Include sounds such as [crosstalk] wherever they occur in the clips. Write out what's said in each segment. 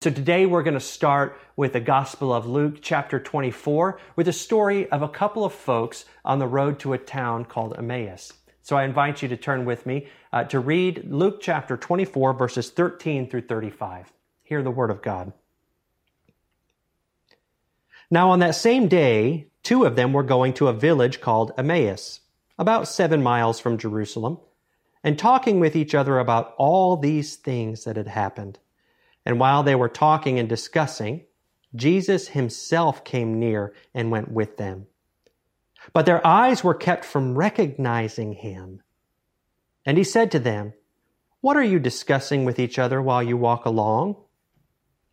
So today we're going to start with the Gospel of Luke, chapter 24, with a story of a couple of folks on the road to a town called Emmaus. So I invite you to turn with me uh, to read Luke chapter 24, verses 13 through 35. Hear the word of God. Now on that same day, two of them were going to a village called Emmaus, about seven miles from Jerusalem, and talking with each other about all these things that had happened. And while they were talking and discussing, Jesus himself came near and went with them. But their eyes were kept from recognizing him. And he said to them, What are you discussing with each other while you walk along?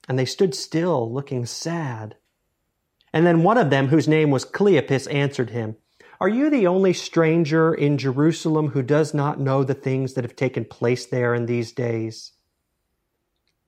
And they stood still, looking sad. And then one of them, whose name was Cleopas, answered him, Are you the only stranger in Jerusalem who does not know the things that have taken place there in these days?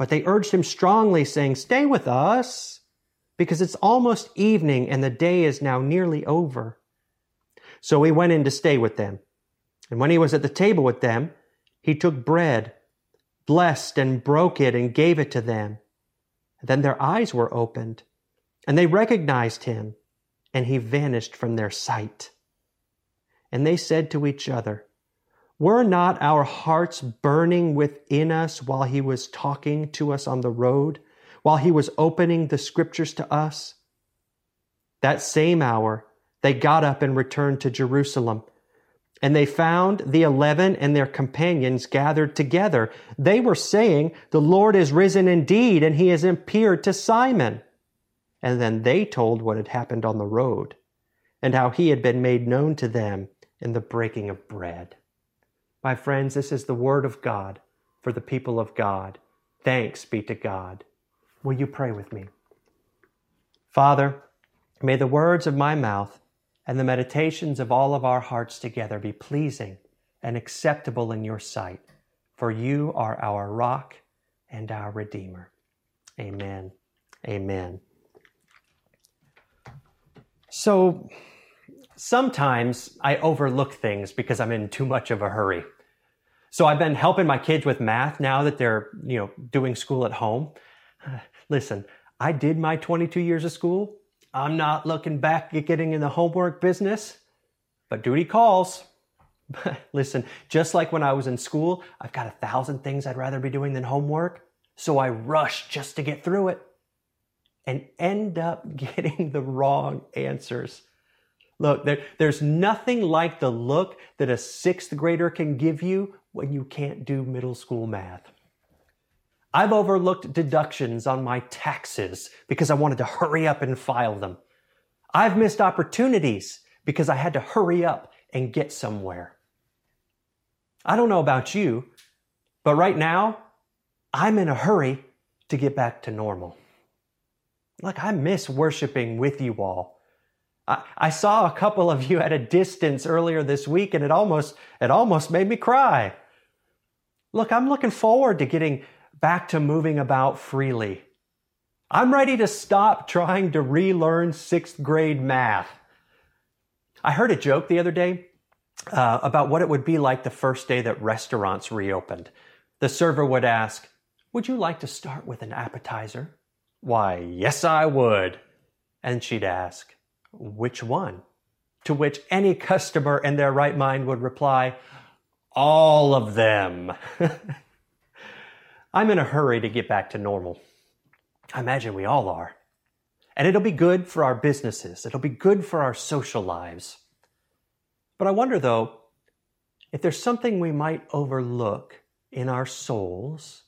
but they urged him strongly, saying, Stay with us, because it's almost evening and the day is now nearly over. So he went in to stay with them. And when he was at the table with them, he took bread, blessed and broke it, and gave it to them. then their eyes were opened, and they recognized him, and he vanished from their sight. And they said to each other, were not our hearts burning within us while he was talking to us on the road, while he was opening the scriptures to us? That same hour, they got up and returned to Jerusalem. And they found the eleven and their companions gathered together. They were saying, The Lord is risen indeed, and he has appeared to Simon. And then they told what had happened on the road, and how he had been made known to them in the breaking of bread. My friends, this is the word of God for the people of God. Thanks be to God. Will you pray with me? Father, may the words of my mouth and the meditations of all of our hearts together be pleasing and acceptable in your sight, for you are our rock and our Redeemer. Amen. Amen. So, sometimes I overlook things because I'm in too much of a hurry. So I've been helping my kids with math now that they're, you know, doing school at home. [sighs] Listen, I did my 22 years of school. I'm not looking back at getting in the homework business, but duty calls. [laughs] Listen, just like when I was in school, I've got a thousand things I'd rather be doing than homework. So I rush just to get through it and end up [laughs] getting the wrong answers. Look, there, there's nothing like the look that a sixth grader can give you when you can't do middle school math. I've overlooked deductions on my taxes because I wanted to hurry up and file them. I've missed opportunities because I had to hurry up and get somewhere. I don't know about you, but right now, I'm in a hurry to get back to normal. Look, I miss worshiping with you all. I, saw a couple of you at a distance earlier this week and it almost, it almost made me cry. Look, I'm looking forward to getting back to moving about freely. I'm ready to stop trying to relearn sixth grade math. I heard a joke the other day uh, about what it would be like the first day that restaurants reopened. The server would ask, Would you like to start with an appetizer? Why, yes, I would. And she'd ask, Which one? To which any customer in their right mind would reply, All of them. [laughs] I'm in a hurry to get back to normal. I imagine we all are. And it'll be good for our businesses, it'll be good for our social lives. But I wonder, though, if there's something we might overlook in our souls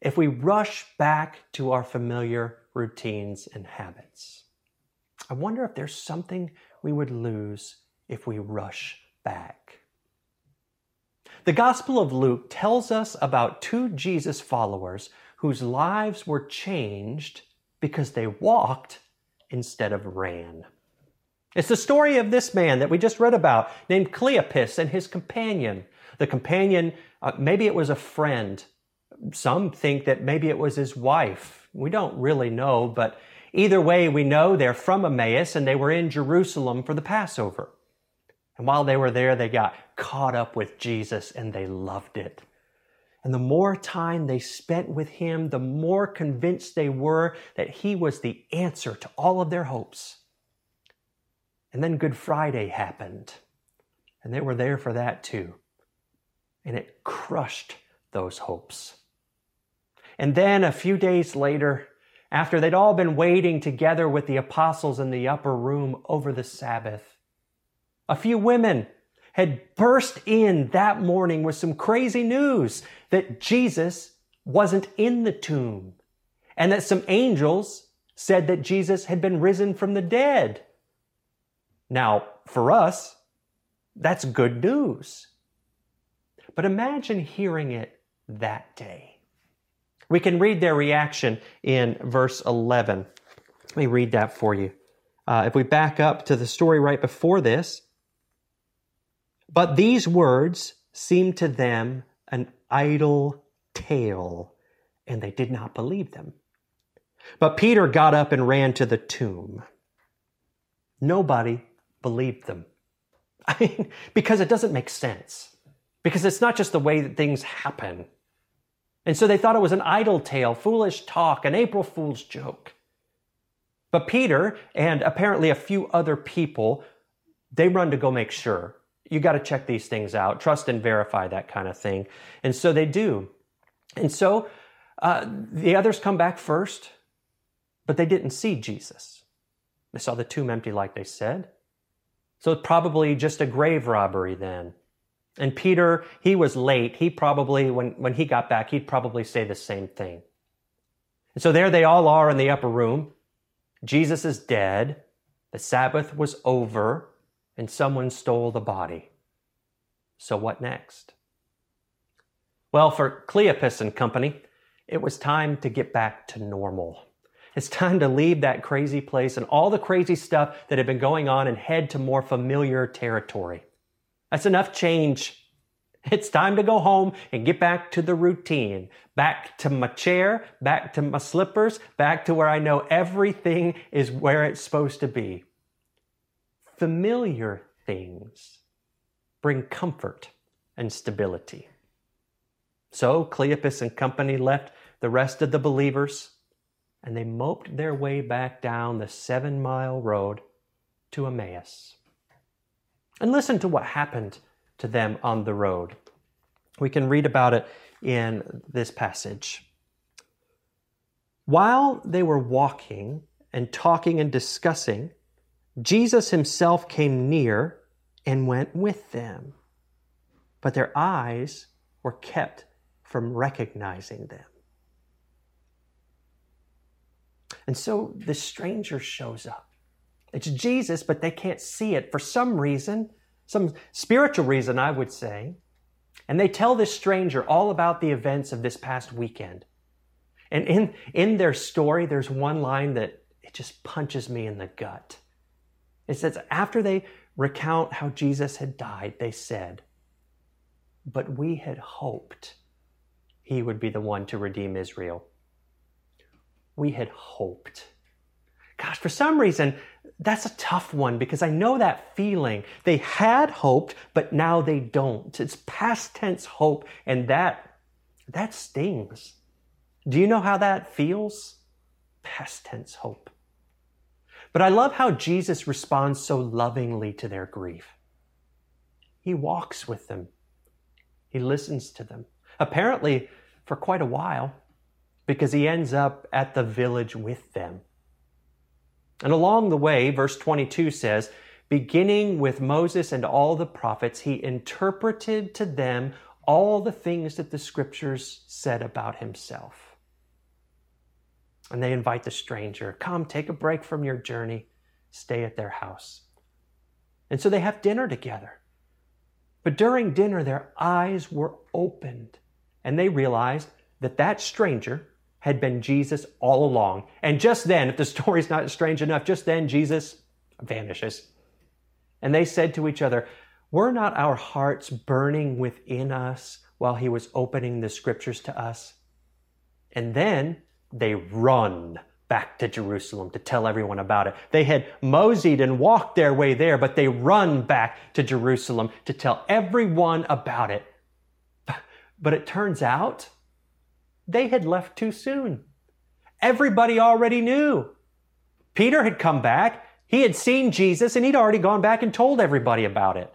if we rush back to our familiar routines and habits. I wonder if there's something we would lose if we rush back. The Gospel of Luke tells us about two Jesus followers whose lives were changed because they walked instead of ran. It's the story of this man that we just read about, named Cleopas and his companion. The companion, uh, maybe it was a friend. Some think that maybe it was his wife. We don't really know, but either way, we know they're from Emmaus and they were in Jerusalem for the Passover. And while they were there, they got caught up with Jesus and they loved it. And the more time they spent with him, the more convinced they were that he was the answer to all of their hopes. And then Good Friday happened, and they were there for that too. And it crushed those hopes. And then a few days later, after they'd all been waiting together with the apostles in the upper room over the Sabbath, a few women had burst in that morning with some crazy news that Jesus wasn't in the tomb and that some angels said that Jesus had been risen from the dead. Now, for us, that's good news. But imagine hearing it that day. We can read their reaction in verse 11. Let me read that for you. Uh, if we back up to the story right before this, but these words seemed to them an idle tale, and they did not believe them. But Peter got up and ran to the tomb. Nobody believed them. [laughs] I mean, because it doesn't make sense. Because it's not just the way that things happen. And so they thought it was an idle tale, foolish talk, an April Fool's joke. But Peter and apparently a few other people, they run to go make sure. You got to check these things out, trust and verify that kind of thing. And so they do. And so uh, the others come back first, but they didn't see Jesus. They saw the tomb empty, like they said. So it's probably just a grave robbery then. And Peter, he was late. He probably, when, when he got back, he'd probably say the same thing. And so there they all are in the upper room. Jesus is dead. The Sabbath was over, and someone stole the body. So what next? Well, for Cleopas and company, it was time to get back to normal. It's time to leave that crazy place and all the crazy stuff that had been going on and head to more familiar territory. That's enough change. It's time to go home and get back to the routine, back to my chair, back to my slippers, back to where I know everything is where it's supposed to be. Familiar things bring comfort and stability. So Cleopas and company left the rest of the believers and they moped their way back down the seven mile road to Emmaus. And listen to what happened to them on the road. We can read about it in this passage. While they were walking and talking and discussing, Jesus himself came near and went with them. But their eyes were kept from recognizing them. And so the stranger shows up. It's Jesus, but they can't see it for some reason, some spiritual reason, I would say. And they tell this stranger all about the events of this past weekend. And in, in their story, there's one line that it just punches me in the gut. It says, after they recount how Jesus had died, they said, But we had hoped he would be the one to redeem Israel we had hoped. Gosh, for some reason, that's a tough one because I know that feeling. They had hoped, but now they don't. It's past tense hope, and that that stings. Do you know how that feels? Past tense hope. But I love how Jesus responds so lovingly to their grief. He walks with them. He listens to them. Apparently, for quite a while, because he ends up at the village with them. And along the way, verse 22 says, beginning with Moses and all the prophets, he interpreted to them all the things that the scriptures said about himself. And they invite the stranger, come, take a break from your journey, stay at their house. And so they have dinner together. But during dinner, their eyes were opened and they realized that that stranger had been Jesus all along. And just then, if the story's not strange enough, just then Jesus vanishes. And they said to each other, Were not our hearts burning within us while he was opening the scriptures to us? And then they run back to Jerusalem to tell everyone about it. They had moseyed and walked their way there, but they run back to Jerusalem to tell everyone about it. [laughs] But it turns out they had left too soon. Everybody already knew. Peter had come back. He had seen Jesus and he'd already gone back and told everybody about it.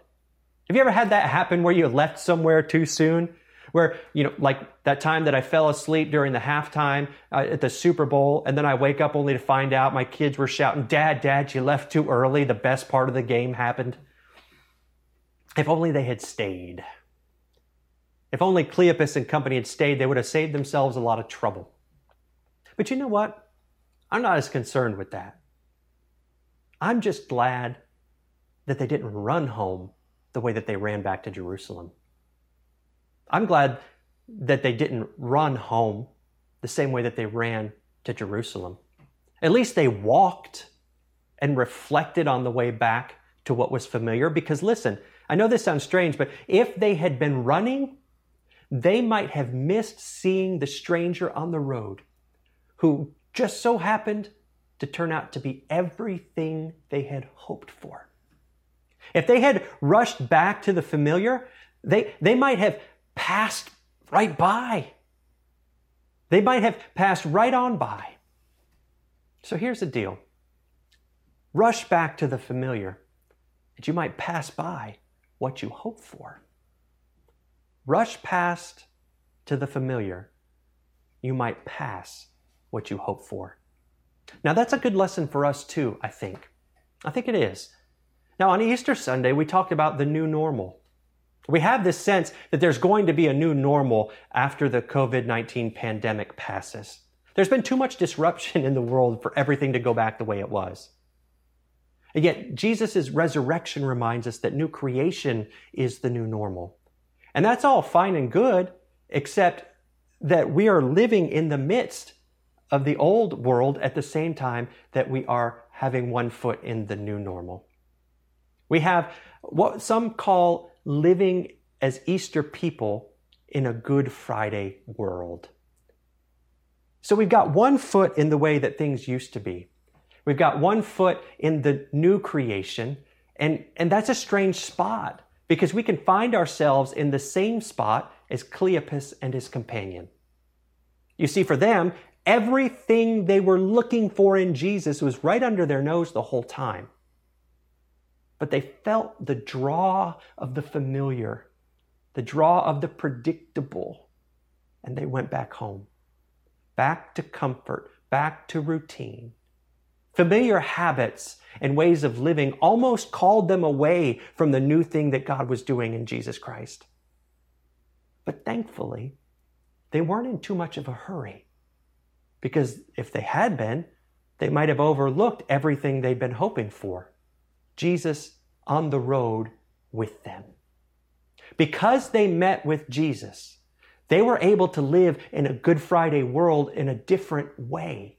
Have you ever had that happen where you left somewhere too soon? Where, you know, like that time that I fell asleep during the halftime uh, at the Super Bowl, and then I wake up only to find out my kids were shouting, Dad, Dad, you left too early. The best part of the game happened. If only they had stayed. If only Cleopas and company had stayed, they would have saved themselves a lot of trouble. But you know what? I'm not as concerned with that. I'm just glad that they didn't run home the way that they ran back to Jerusalem. I'm glad that they didn't run home the same way that they ran to Jerusalem. At least they walked and reflected on the way back to what was familiar. Because listen, I know this sounds strange, but if they had been running, they might have missed seeing the stranger on the road who just so happened to turn out to be everything they had hoped for. If they had rushed back to the familiar, they, they might have passed right by. They might have passed right on by. So here's the deal rush back to the familiar, and you might pass by what you hope for rush past to the familiar, you might pass what you hope for. Now, that's a good lesson for us too, I think. I think it is. Now, on Easter Sunday, we talked about the new normal. We have this sense that there's going to be a new normal after the COVID 19 pandemic passes. There's been too much disruption in the world for everything to go back the way it was. And yet, Jesus' resurrection reminds us that new creation is the new normal. And that's all fine and good, except that we are living in the midst of the old world at the same time that we are having one foot in the new normal. We have what some call living as Easter people in a Good Friday world. So we've got one foot in the way that things used to be. We've got one foot in the new creation, and, and that's a strange spot because we can find ourselves in the same spot as Cleopas and his companion. You see, for them, everything they were looking for in Jesus was right under their nose the whole time. But they felt the draw of the familiar, the draw of the predictable, and they went back home, back to comfort, back to routine. Familiar habits and ways of living almost called them away from the new thing that God was doing in Jesus Christ. But thankfully, they weren't in too much of a hurry. Because if they had been, they might have overlooked everything they'd been hoping for Jesus on the road with them. Because they met with Jesus, they were able to live in a Good Friday world in a different way.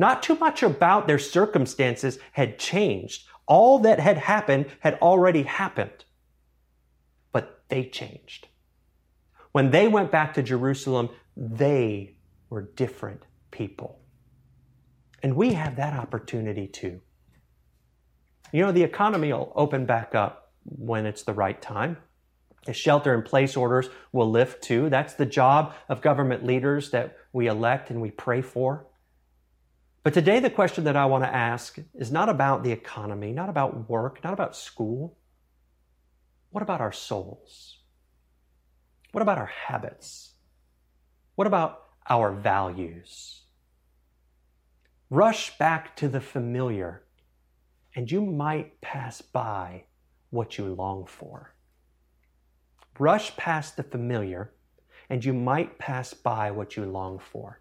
Not too much about their circumstances had changed. All that had happened had already happened. But they changed. When they went back to Jerusalem, they were different people. And we have that opportunity too. You know, the economy will open back up when it's the right time. The shelter in place orders will lift too. That's the job of government leaders that we elect and we pray for. But today, the question that I want to ask is not about the economy, not about work, not about school. What about our souls? What about our habits? What about our values? Rush back to the familiar, and you might pass by what you long for. Rush past the familiar, and you might pass by what you long for.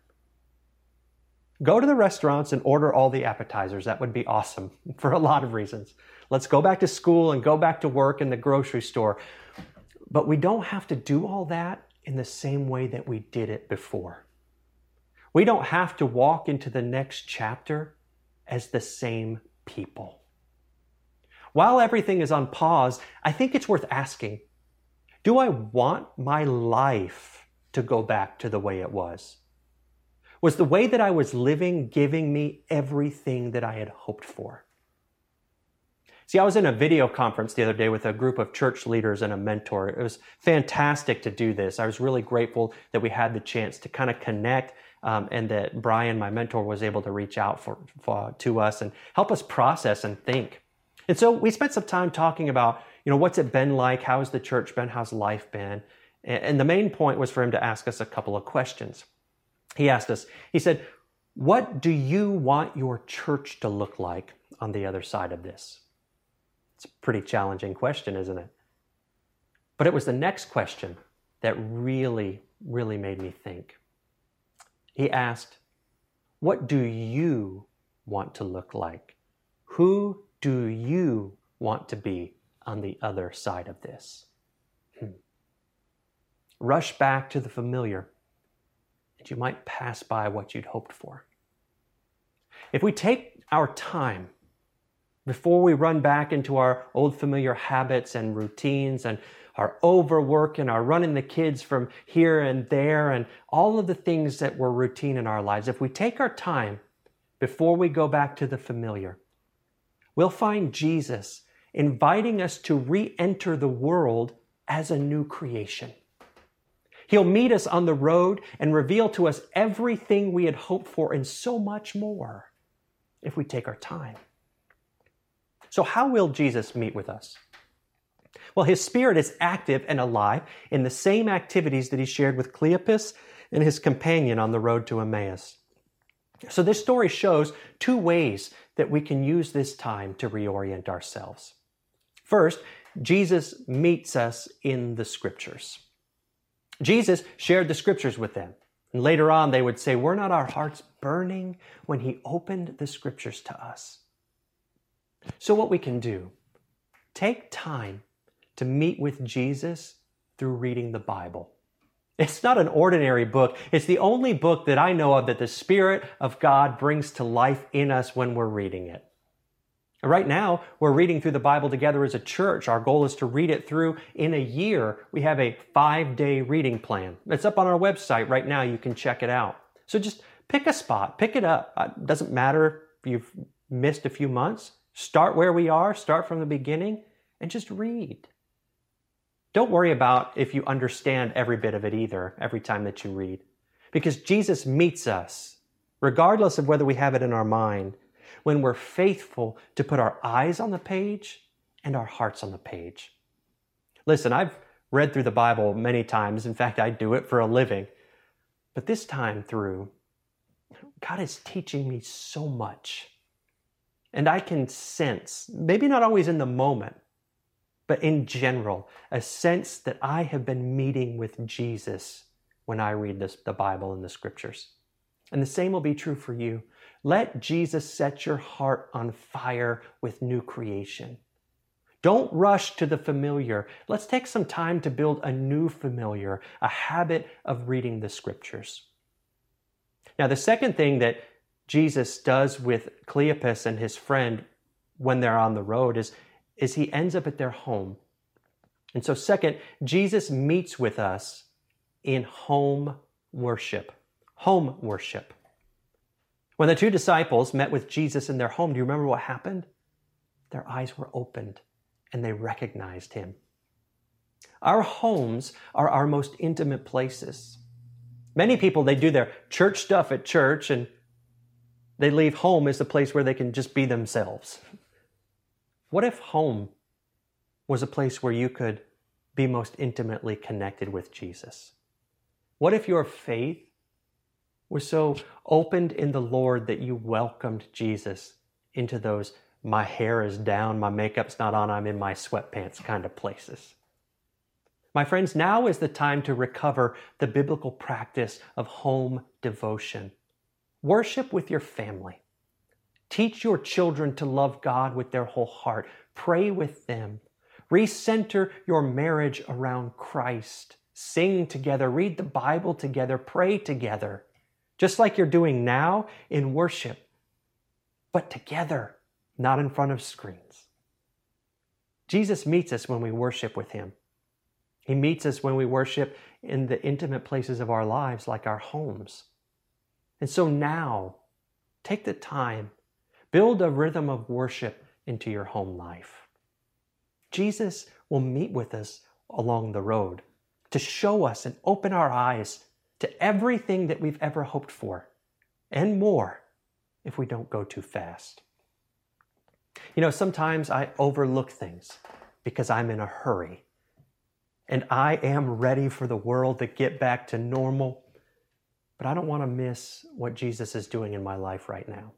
Go to the restaurants and order all the appetizers. That would be awesome [laughs] for a lot of reasons. Let's go back to school and go back to work in the grocery store. But we don't have to do all that in the same way that we did it before. We don't have to walk into the next chapter as the same people. While everything is on pause, I think it's worth asking do I want my life to go back to the way it was? Was the way that I was living giving me everything that I had hoped for? See, I was in a video conference the other day with a group of church leaders and a mentor. It was fantastic to do this. I was really grateful that we had the chance to kind of connect um, and that Brian, my mentor, was able to reach out for, for, to us and help us process and think. And so we spent some time talking about, you know, what's it been like? How has the church been? How's life been? And the main point was for him to ask us a couple of questions. He asked us, he said, What do you want your church to look like on the other side of this? It's a pretty challenging question, isn't it? But it was the next question that really, really made me think. He asked, What do you want to look like? Who do you want to be on the other side of this? Hmm. Rush back to the familiar, you might pass by what you'd hoped for. If we take our time before we run back into our old familiar habits and routines and our overwork and our running the kids from here and there and all of the things that were routine in our lives, if we take our time before we go back to the familiar, we'll find Jesus inviting us to re enter the world as a new creation. He'll meet us on the road and reveal to us everything we had hoped for and so much more if we take our time. So, how will Jesus meet with us? Well, his spirit is active and alive in the same activities that he shared with Cleopas and his companion on the road to Emmaus. So, this story shows two ways that we can use this time to reorient ourselves. First, Jesus meets us in the scriptures. Jesus shared the scriptures with them. And later on, they would say, Were not our hearts burning when he opened the scriptures to us? So, what we can do, take time to meet with Jesus through reading the Bible. It's not an ordinary book. It's the only book that I know of that the Spirit of God brings to life in us when we're reading it. Right now, we're reading through the Bible together as a church. Our goal is to read it through in a year. We have a five day reading plan. It's up on our website right now. You can check it out. So just pick a spot, pick it up. It uh, doesn't matter if you've missed a few months. Start where we are, start from the beginning, and just read. Don't worry about if you understand every bit of it either, every time that you read, because Jesus meets us, regardless of whether we have it in our mind, when we're faithful to put our eyes on the page and our hearts on the page. Listen, I've read through the Bible many times. In fact, I do it for a living. But this time through, God is teaching me so much and I can sense, maybe not always in the moment, but in general, a sense that I have been meeting with Jesus when I read this, the Bible and the scriptures. And the same will be true for you. Let Jesus set your heart on fire with new creation. Don't rush to the familiar. Let's take some time to build a new familiar, a habit of reading the scriptures. Now, the second thing that Jesus does with Cleopas and his friend when they're on the road is, is he ends up at their home. And so, second, Jesus meets with us in home worship. Home worship. When the two disciples met with Jesus in their home, do you remember what happened? Their eyes were opened and they recognized him. Our homes are our most intimate places. Many people, they do their church stuff at church and they leave home as the place where they can just be themselves. What if home was a place where you could be most intimately connected with Jesus? What if your faith was so opened in the Lord that you welcomed Jesus into those my hair is down, my makeup's not on, I'm in my sweatpants kind of places? My friends, now is the time to recover the biblical practice of home devotion. Worship with your family. Teach your children to love God with their whole heart. Pray with them. Recenter your marriage around Christ. Sing together, read the Bible together, pray together, just like you're doing now in worship, but together, not in front of screens. Jesus meets us when we worship with Him. He meets us when we worship in the intimate places of our lives, like our homes. And so now, take the time, build a rhythm of worship into your home life. Jesus will meet with us along the road to show us and open our eyes to everything that we've ever hoped for and more if we don't go too fast. You know, sometimes I overlook things because I'm in a hurry and I am ready for the world to get back to normal but I don't want to miss what Jesus is doing in my life right now.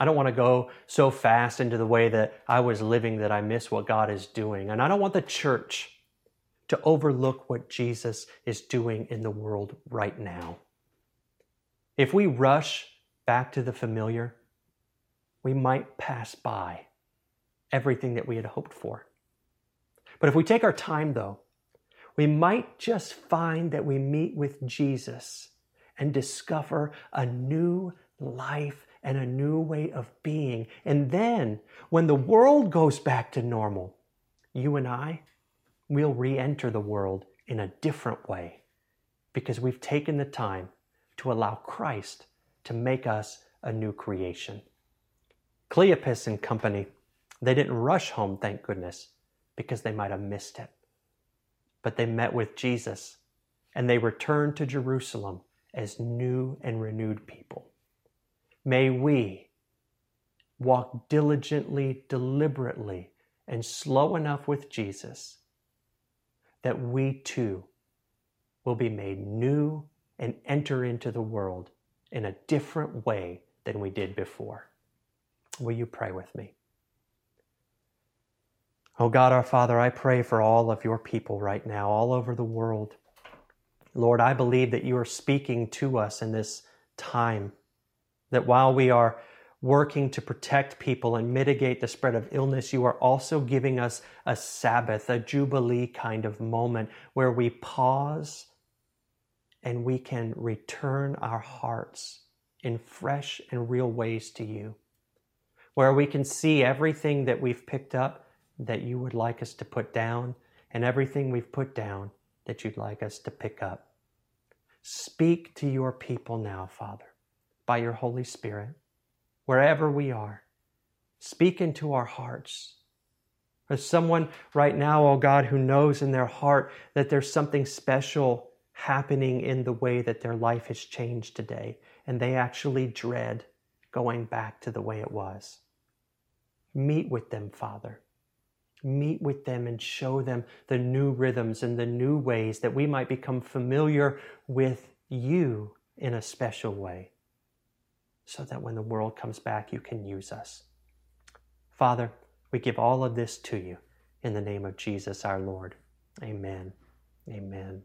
I don't want to go so fast into the way that I was living that I miss what God is doing. And I don't want the church to overlook what Jesus is doing in the world right now. If we rush back to the familiar, we might pass by everything that we had hoped for. But if we take our time, though, we might just find that we meet with Jesus and discover a new life and a new way of being. And then, when the world goes back to normal, you and I, we'll re enter the world in a different way because we've taken the time to allow Christ to make us a new creation. Cleopas and company, they didn't rush home, thank goodness, because they might have missed it but they met with Jesus and they returned to Jerusalem as new and renewed people. May we walk diligently, deliberately, and slow enough with Jesus that we too will be made new and enter into the world in a different way than we did before. Will you pray with me? Oh God, our Father, I pray for all of your people right now, all over the world. Lord, I believe that you are speaking to us in this time, that while we are working to protect people and mitigate the spread of illness, you are also giving us a Sabbath, a Jubilee kind of moment where we pause and we can return our hearts in fresh and real ways to you, where we can see everything that we've picked up that you would like us to put down and everything we've put down that you'd like us to pick up. Speak to your people now, Father, by your Holy Spirit, wherever we are. Speak into our hearts. There's someone right now, oh God, who knows in their heart that there's something special happening in the way that their life has changed today, and they actually dread going back to the way it was. Meet with them, Father meet with them and show them the new rhythms and the new ways that we might become familiar with you in a special way so that when the world comes back, you can use us. Father, we give all of this to you in the name of Jesus our Lord. Amen. Amen.